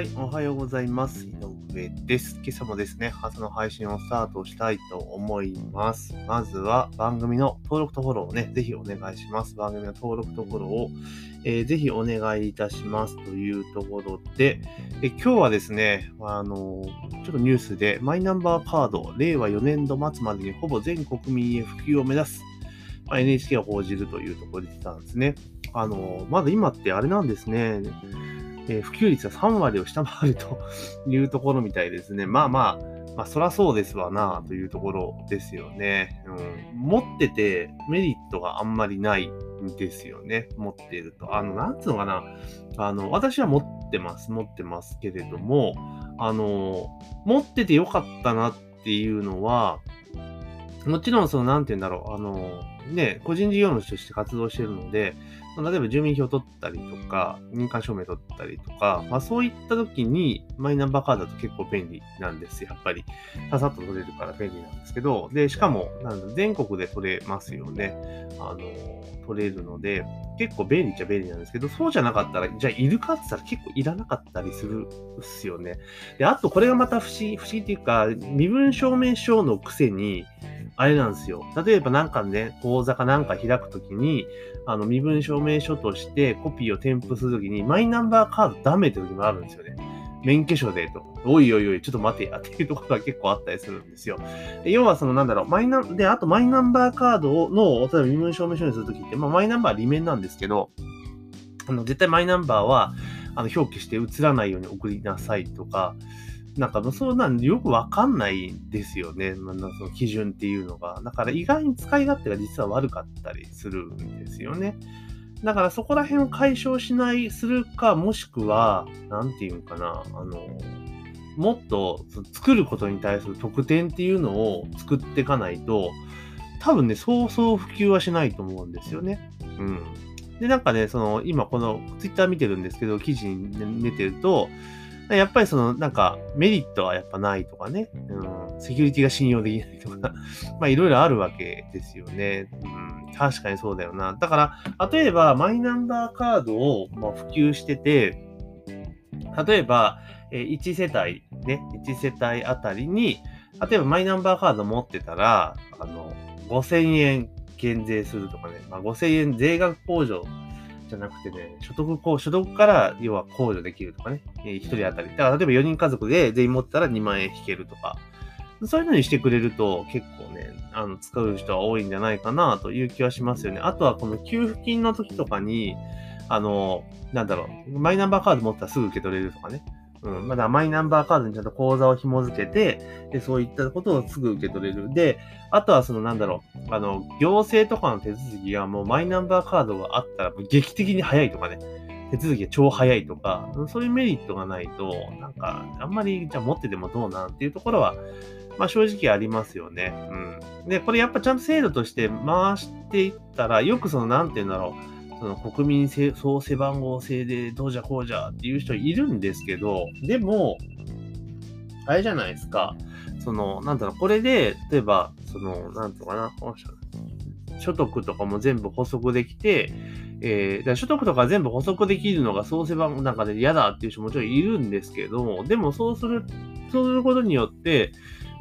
はい、おはようございます。井上です。今朝もですね、朝の配信をスタートしたいと思います。まずは番組の登録とフォローをね、ぜひお願いします。番組の登録とフォローを、えーぜひお願いいたしますというところで、え今日はですね、あのちょっとニュースでマイナンバーカード、令和4年度末までにほぼ全国民へ普及を目指す、まあ NHK が報じるというところで言ってたんですね。あのまだ今ってあれなんですね。えー普及率は3割を下回るというところみたいですね。まあまあ、まあ、そらそうですわなというところですよね。うん、持っててメリットがあんまりないんですよね。持っていると。あの、なんつうのかな。あの、私は持ってます。持ってますけれども、あの、持っててよかったなっていうのは、もちろん、その、なんて言うんだろう。あの、ね、個人事業主として活動してるので、例えば住民票取ったりとか、民間証明取ったりとか、まあそういった時にマイナンバーカードだと結構便利なんですよ、やっぱり。ささっと取れるから便利なんですけど、で、しかも、なん全国で取れますよね。あの、取れるので、結構便利っちゃ便利なんですけど、そうじゃなかったら、じゃあいるかって言ったら結構いらなかったりするっすよね。で、あとこれがまた不思議、不思議っていうか、身分証明書のくせに、あれなんですよ。例えばなんかね、口座かなんか開くときに、あの、身分証明書としてコピーを添付するときに、マイナンバーカードダメって時もあるんですよね。免許証でと。おいおいおい、ちょっと待てやっていうところが結構あったりするんですよ。で要はそのなんだろう、マイナン、で、あとマイナンバーカードの、例えば身分証明書にするときって、まあマイナンバーは利面なんですけど、あの、絶対マイナンバーは、あの、表記して映らないように送りなさいとか、なんかそうなんよくわかんないんですよね。まあその基準っていうのが。だから意外に使い勝手が実は悪かったりするんですよね。だからそこら辺を解消しない、するか、もしくは、なんていうんかな、あの、もっと作ることに対する特典っていうのを作っていかないと、多分ね、そうそう普及はしないと思うんですよね。うん。で、なんかね、その、今このツイッター見てるんですけど、記事に出てると、やっぱりその、なんか、メリットはやっぱないとかね、うん、セキュリティが信用できないとか、まあいろいろあるわけですよね。うん、確かにそうだよな。だから、例えば、マイナンバーカードをまあ普及してて、例えば、えー1世帯、ね、1世帯あたりに、例えばマイナンバーカード持ってたら、あの、5000円減税するとかね、まあ、5000円税額控除じゃなくてね、所得こう所得から要は控除できるとかね、え、1人当たり。だから例えば4人家族で全員持ったら2万円引けるとか、そういうのにしてくれると結構ね、あの、使う人は多いんじゃないかなという気はしますよね。あとはこの給付金の時とかに、あの、なんだろう、マイナンバーカード持ったらすぐ受け取れるとかね。うん、まだマイナンバーカードにちゃんと口座を紐付けて、で、そういったことをすぐ受け取れる。で、あとはそのなんだろう、あの、行政とかの手続きがもうマイナンバーカードがあったら劇的に早いとかね、手続きが超早いとか、そういうメリットがないと、なんか、あんまりじゃあ持っててもどうなんていうところは、まあ正直ありますよね。うん。で、これやっぱちゃんと制度として回していったら、よくその、なんて言うんだろう、その国民総背番号制でどうじゃこうじゃっていう人いるんですけど、でも、あれじゃないですか。その、なんだろう、これで、例えば、その、なんていうのかな、所得とかも全部補足できて、えー、所得とか全部補足できるのが創世番号なんかで嫌だっていう人もちろんいるんですけど、でもそうする、そうすることによって、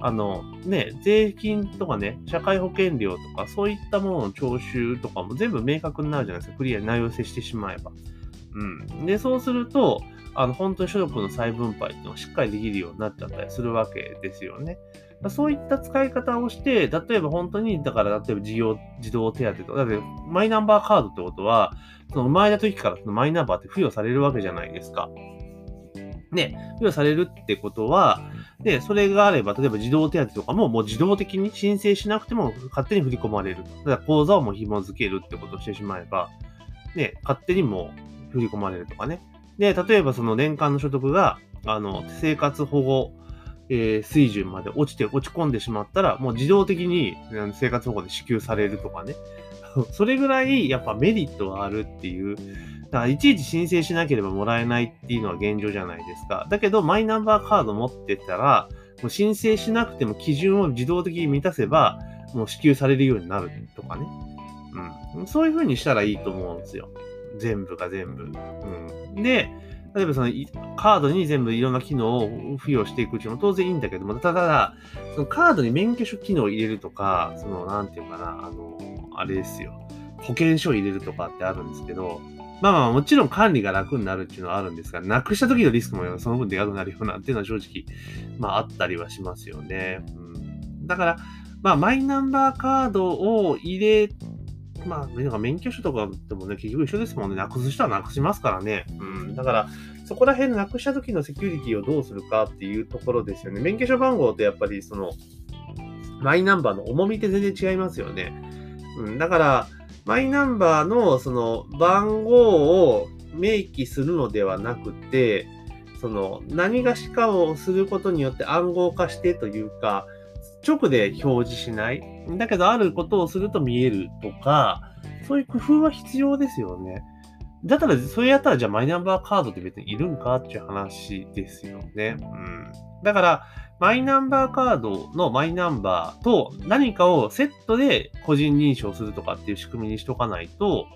あの、ね、税金とかね、社会保険料とか、そういったものの徴収とかも全部明確になるじゃないですか。クリアに内容せしてしまえば。うん。で、そうすると、あの、本当に所得の再分配っていうのがしっかりできるようになっちゃったりするわけですよね。そういった使い方をして、例えば本当に、だから、例えば事業、児童手当とか、だってマイナンバーカードってことは、その生まれた時からそのマイナンバーって付与されるわけじゃないですか。ね、付与されるってことは、で、それがあれば、例えば児童手当とかももう自動的に申請しなくても勝手に振り込まれる。だから口座をもう紐付けるってことをしてしまえば、ね、勝手にもう振り込まれるとかね。で、例えばその年間の所得が、あの、生活保護、えー水準まで落ちて、落ち込んでしまったら、もう自動的に生活保護で支給されるとかね。それぐらい、やっぱメリットがあるっていう。だから、いちいち申請しなければもらえないっていうのは現状じゃないですか。だけど、マイナンバーカード持ってたら、もう申請しなくても基準を自動的に満たせば、もう支給されるようになるとかね。うん。そういう風にしたらいいと思うんですよ。全部が全部。うん。で、例えばそのカードに全部いろんな機能を付与していくうちも当然いいんだけども、ただ、そのカードに免許証機能を入れるとか、その、なんていうかな、あの、あれですよ。保険証を入れるとかってあるんですけど、まあまあもちろん管理が楽になるっていうのはあるんですが、なくした時のリスクもその分でかくなるようなっていうのは正直、まああったりはしますよね。うん、だから、まあマイナンバーカードを入れまあ、なんか免許証とかでもね、結局一緒ですもんね。なくす人はなくしますからね。うん。だから、そこら辺なくした時のセキュリティをどうするかっていうところですよね。免許証番号ってやっぱりその、マイナンバーの重みって全然違いますよね。うん。だから、マイナンバーのその番号を明記するのではなくて、その何がしかをすることによって暗号化してというか、直で表示しない。だけど、あることをすると見えるとか、そういう工夫は必要ですよね。だったら、それやったら、じゃあマイナンバーカードって別にいるんかっていう話ですよね。うん。だから、マイナンバーカードのマイナンバーと何かをセットで個人認証するとかっていう仕組みにしとかないと、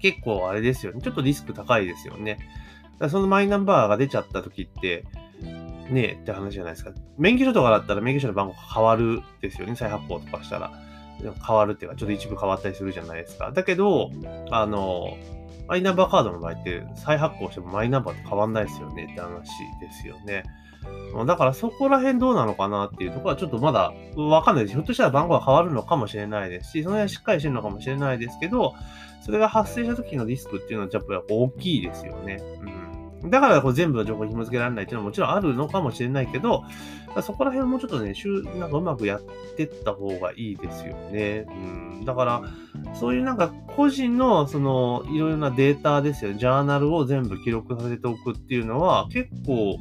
結構あれですよね。ちょっとリスク高いですよね。そのマイナンバーが出ちゃった時って、ねえって話じゃないですか。免許証とかだったら免許証の番号変わるですよね。再発行とかしたら。変わるっていうか、ちょっと一部変わったりするじゃないですか。だけど、あの、マイナンバーカードの場合って再発行してもマイナンバーと変わんないですよねって話ですよね。だからそこら辺どうなのかなっていうところはちょっとまだわかんないです。ひょっとしたら番号が変わるのかもしれないですし、その辺はしっかりしてるのかもしれないですけど、それが発生した時のリスクっていうのはやっぱり大きいですよね。うんだからこう全部の情報紐付けられないっていうのはもちろんあるのかもしれないけど、そこら辺もうちょっとね、なんかうまくやってった方がいいですよね。うん、だから、そういうなんか個人のそのいろいろなデータですよ、ジャーナルを全部記録させておくっていうのは結構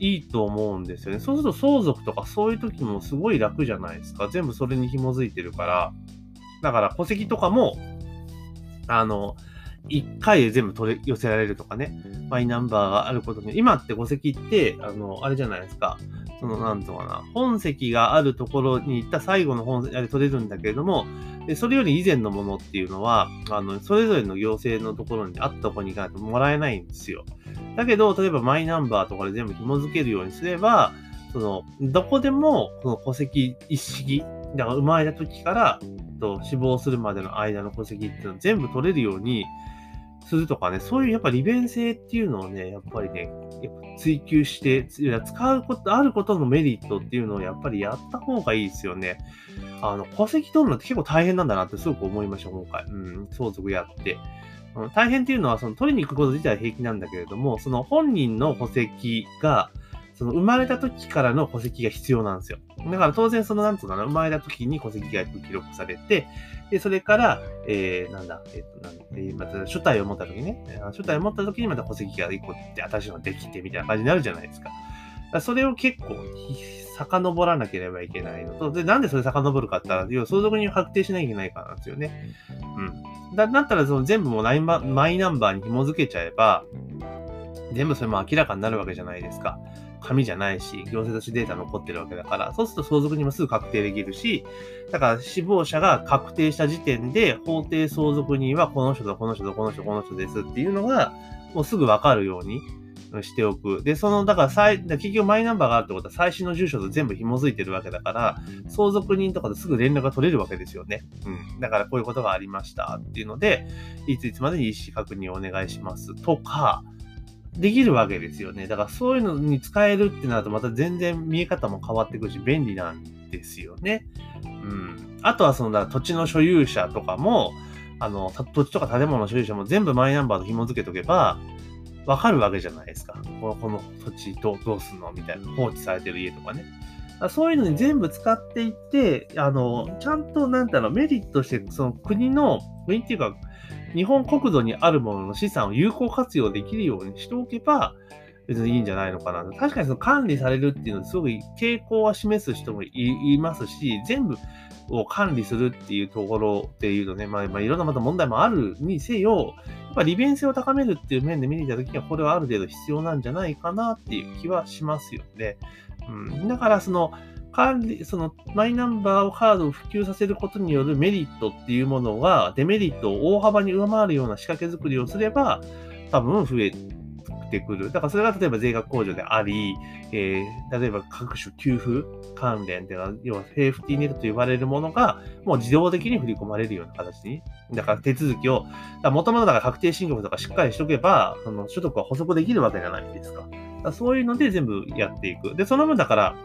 いいと思うんですよね。そうすると相続とかそういう時もすごい楽じゃないですか。全部それに紐づいてるから。だから戸籍とかも、あの、1回で全部取り寄せられるとかね、マイナンバーがあることに、今って戸籍って、あの、あれじゃないですか。その、なんとかな、本籍があるところに行った最後の本籍で取れるんだけれども、でそれより以前のものっていうのは、あの、それぞれの行政のところにあったところに行かないともらえないんですよ。だけど、例えばマイナンバーとかで全部紐付けるようにすれば、その、どこでも、この戸籍一式、だから生まれた時から、と死亡するまでの間の戸籍っていうのを全部取れるように、するとかね、そういうやっぱ利便性っていうのをね、やっぱりね、やっぱ追求して、使うこと、あることのメリットっていうのをやっぱりやった方がいいですよね。あの、戸籍取るのって結構大変なんだなってすごく思いました、今回。うん、相続やって。大変っていうのは、その取りに行くこと自体は平気なんだけれども、その本人の戸籍が、その生まれた時からの戸籍が必要なんですよ。だから当然そのなんつうかな、生まれた時に戸籍が記録されて、で、それから、えー、なんだ、えっ、ー、と、なんえー、また、初代を持った時ね、初代を持った時にまた戸籍が一個って新しいのができてみたいな感じになるじゃないですか。かそれを結構、遡らなければいけないのと、で、なんでそれ遡るかって言ったら、要は相続人を確定しなきゃいけないからなんですよね。うん。だだったら、その全部もうママイナンバーに紐付けちゃえば、全部それも明らかになるわけじゃないですか。紙じゃないし、行政としてデータ残ってるわけだから、そうすると相続人もすぐ確定できるし、だから死亡者が確定した時点で、法定相続人はこの人とこの人とこの人この人ですっていうのが、もうすぐわかるようにしておく。で、その、だから最、結局マイナンバーがあるってことは最新の住所と全部紐づいてるわけだから、相続人とかとすぐ連絡が取れるわけですよね。うん。だからこういうことがありましたっていうので、いついつまでに意思確認をお願いしますとか、できるわけですよね。だからそういうのに使えるってなるとまた全然見え方も変わってくるし便利なんですよね。うん。あとはその土地の所有者とかも、あの、土地とか建物の所有者も全部マイナンバーと紐付けとけば、わかるわけじゃないですか。このこの土地どどうすんのみたいな。放置されてる家とかね。そういうのに全部使っていって、あの、ちゃんと、なんだろう、メリットして、その国の、国っていうか、日本国土にあるものの資産を有効活用できるようにしておけば、別にいいんじゃないのかな。確かにその管理されるっていうのはすごく傾向は示す人もいますし、全部を管理するっていうところっていうのね、まあ、まあ、いろんなまた問題もあるにせよ、やっぱ利便性を高めるっていう面で見ていたときには、これはある程度必要なんじゃないかなっていう気はしますよね。うん、だからその、管理、そのマイナンバーをカードを普及させることによるメリットっていうものが、デメリットを大幅に上回るような仕掛け作りをすれば、多分増えてくる。だからそれが例えば税額控除であり、えー、例えば各種給付関連では、要はセーフティーネットと言われるものが、もう自動的に振り込まれるような形に。だから手続きを、もともとだから確定申告とかしっかりしとけば、その所得は補足できるわけじゃないですか。かそういうので全部やっていく。で、その分だから、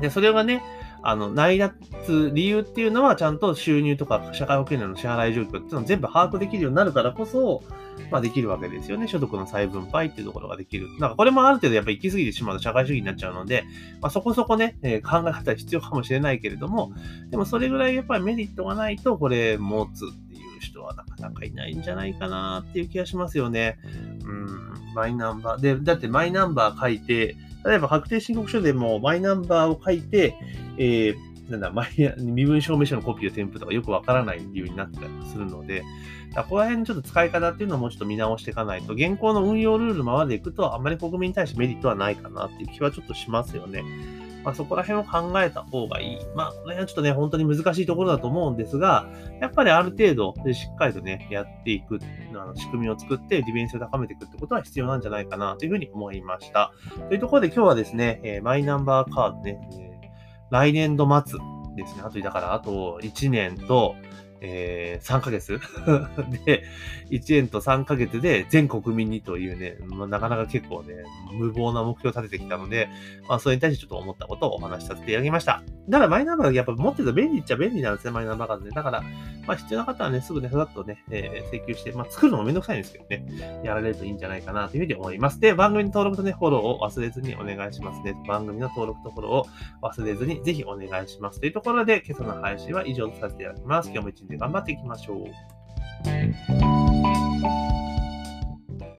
で、それがね、あの、内脱理由っていうのはちゃんと収入とか社会保険料の支払い状況っていうのを全部把握できるようになるからこそ、まあできるわけですよね。所得の再分配っていうところができる。なんかこれもある程度やっぱ行き過ぎてしまうと社会主義になっちゃうので、まあそこそこね、えー、考え方必要かもしれないけれども、でもそれぐらいやっぱりメリットがないとこれ持つっていう人はなかなかいないんじゃないかなっていう気がしますよね。うん、マイナンバー。で、だってマイナンバー書いて、例えば確定申告書でもマイナンバーを書いて、えー、なんだ、マイ身分証明書のコピーを添付とかよくわからない理由になったりするので、ここら辺ちょっと使い方っていうのをもうちょっと見直していかないと、現行の運用ルールままでいくと、あんまり国民に対してメリットはないかなっていう気はちょっとしますよね。まあ、そこら辺を考えた方がいい。まあ、この辺はちょっとね、本当に難しいところだと思うんですが、やっぱりある程度しっかりとね、やっていく、あの仕組みを作って利便性を高めていくってことは必要なんじゃないかなというふうに思いました。というところで今日はですね、えー、マイナンバーカードね、えー、来年度末ですね、あと、だからあと1年と、えー、3ヶ月？で、1年と3ヶ月で全国民にというね、まあ、なかなか結構ね、無謀な目標を立ててきたので、まあ、それに対してちょっと思ったことをお話しさせていただきました。だからマイナンバーやっぱ持ってると便利っちゃ便利なんですね、マイナンバーカードね。だから、まあ、必要な方はね、すぐね、さざっとね、えー、請求して、まあ、作るのもめんどくさいんですけどね、やられるといいんじゃないかなというふうに思います。で、番組の登録とね、フォローを忘れずにお願いしますね。番組の登録とフォローを忘れずにぜひお願いします。というところで、今朝の配信は以上とさせていただきます。今日も一日で頑張っていきましょう。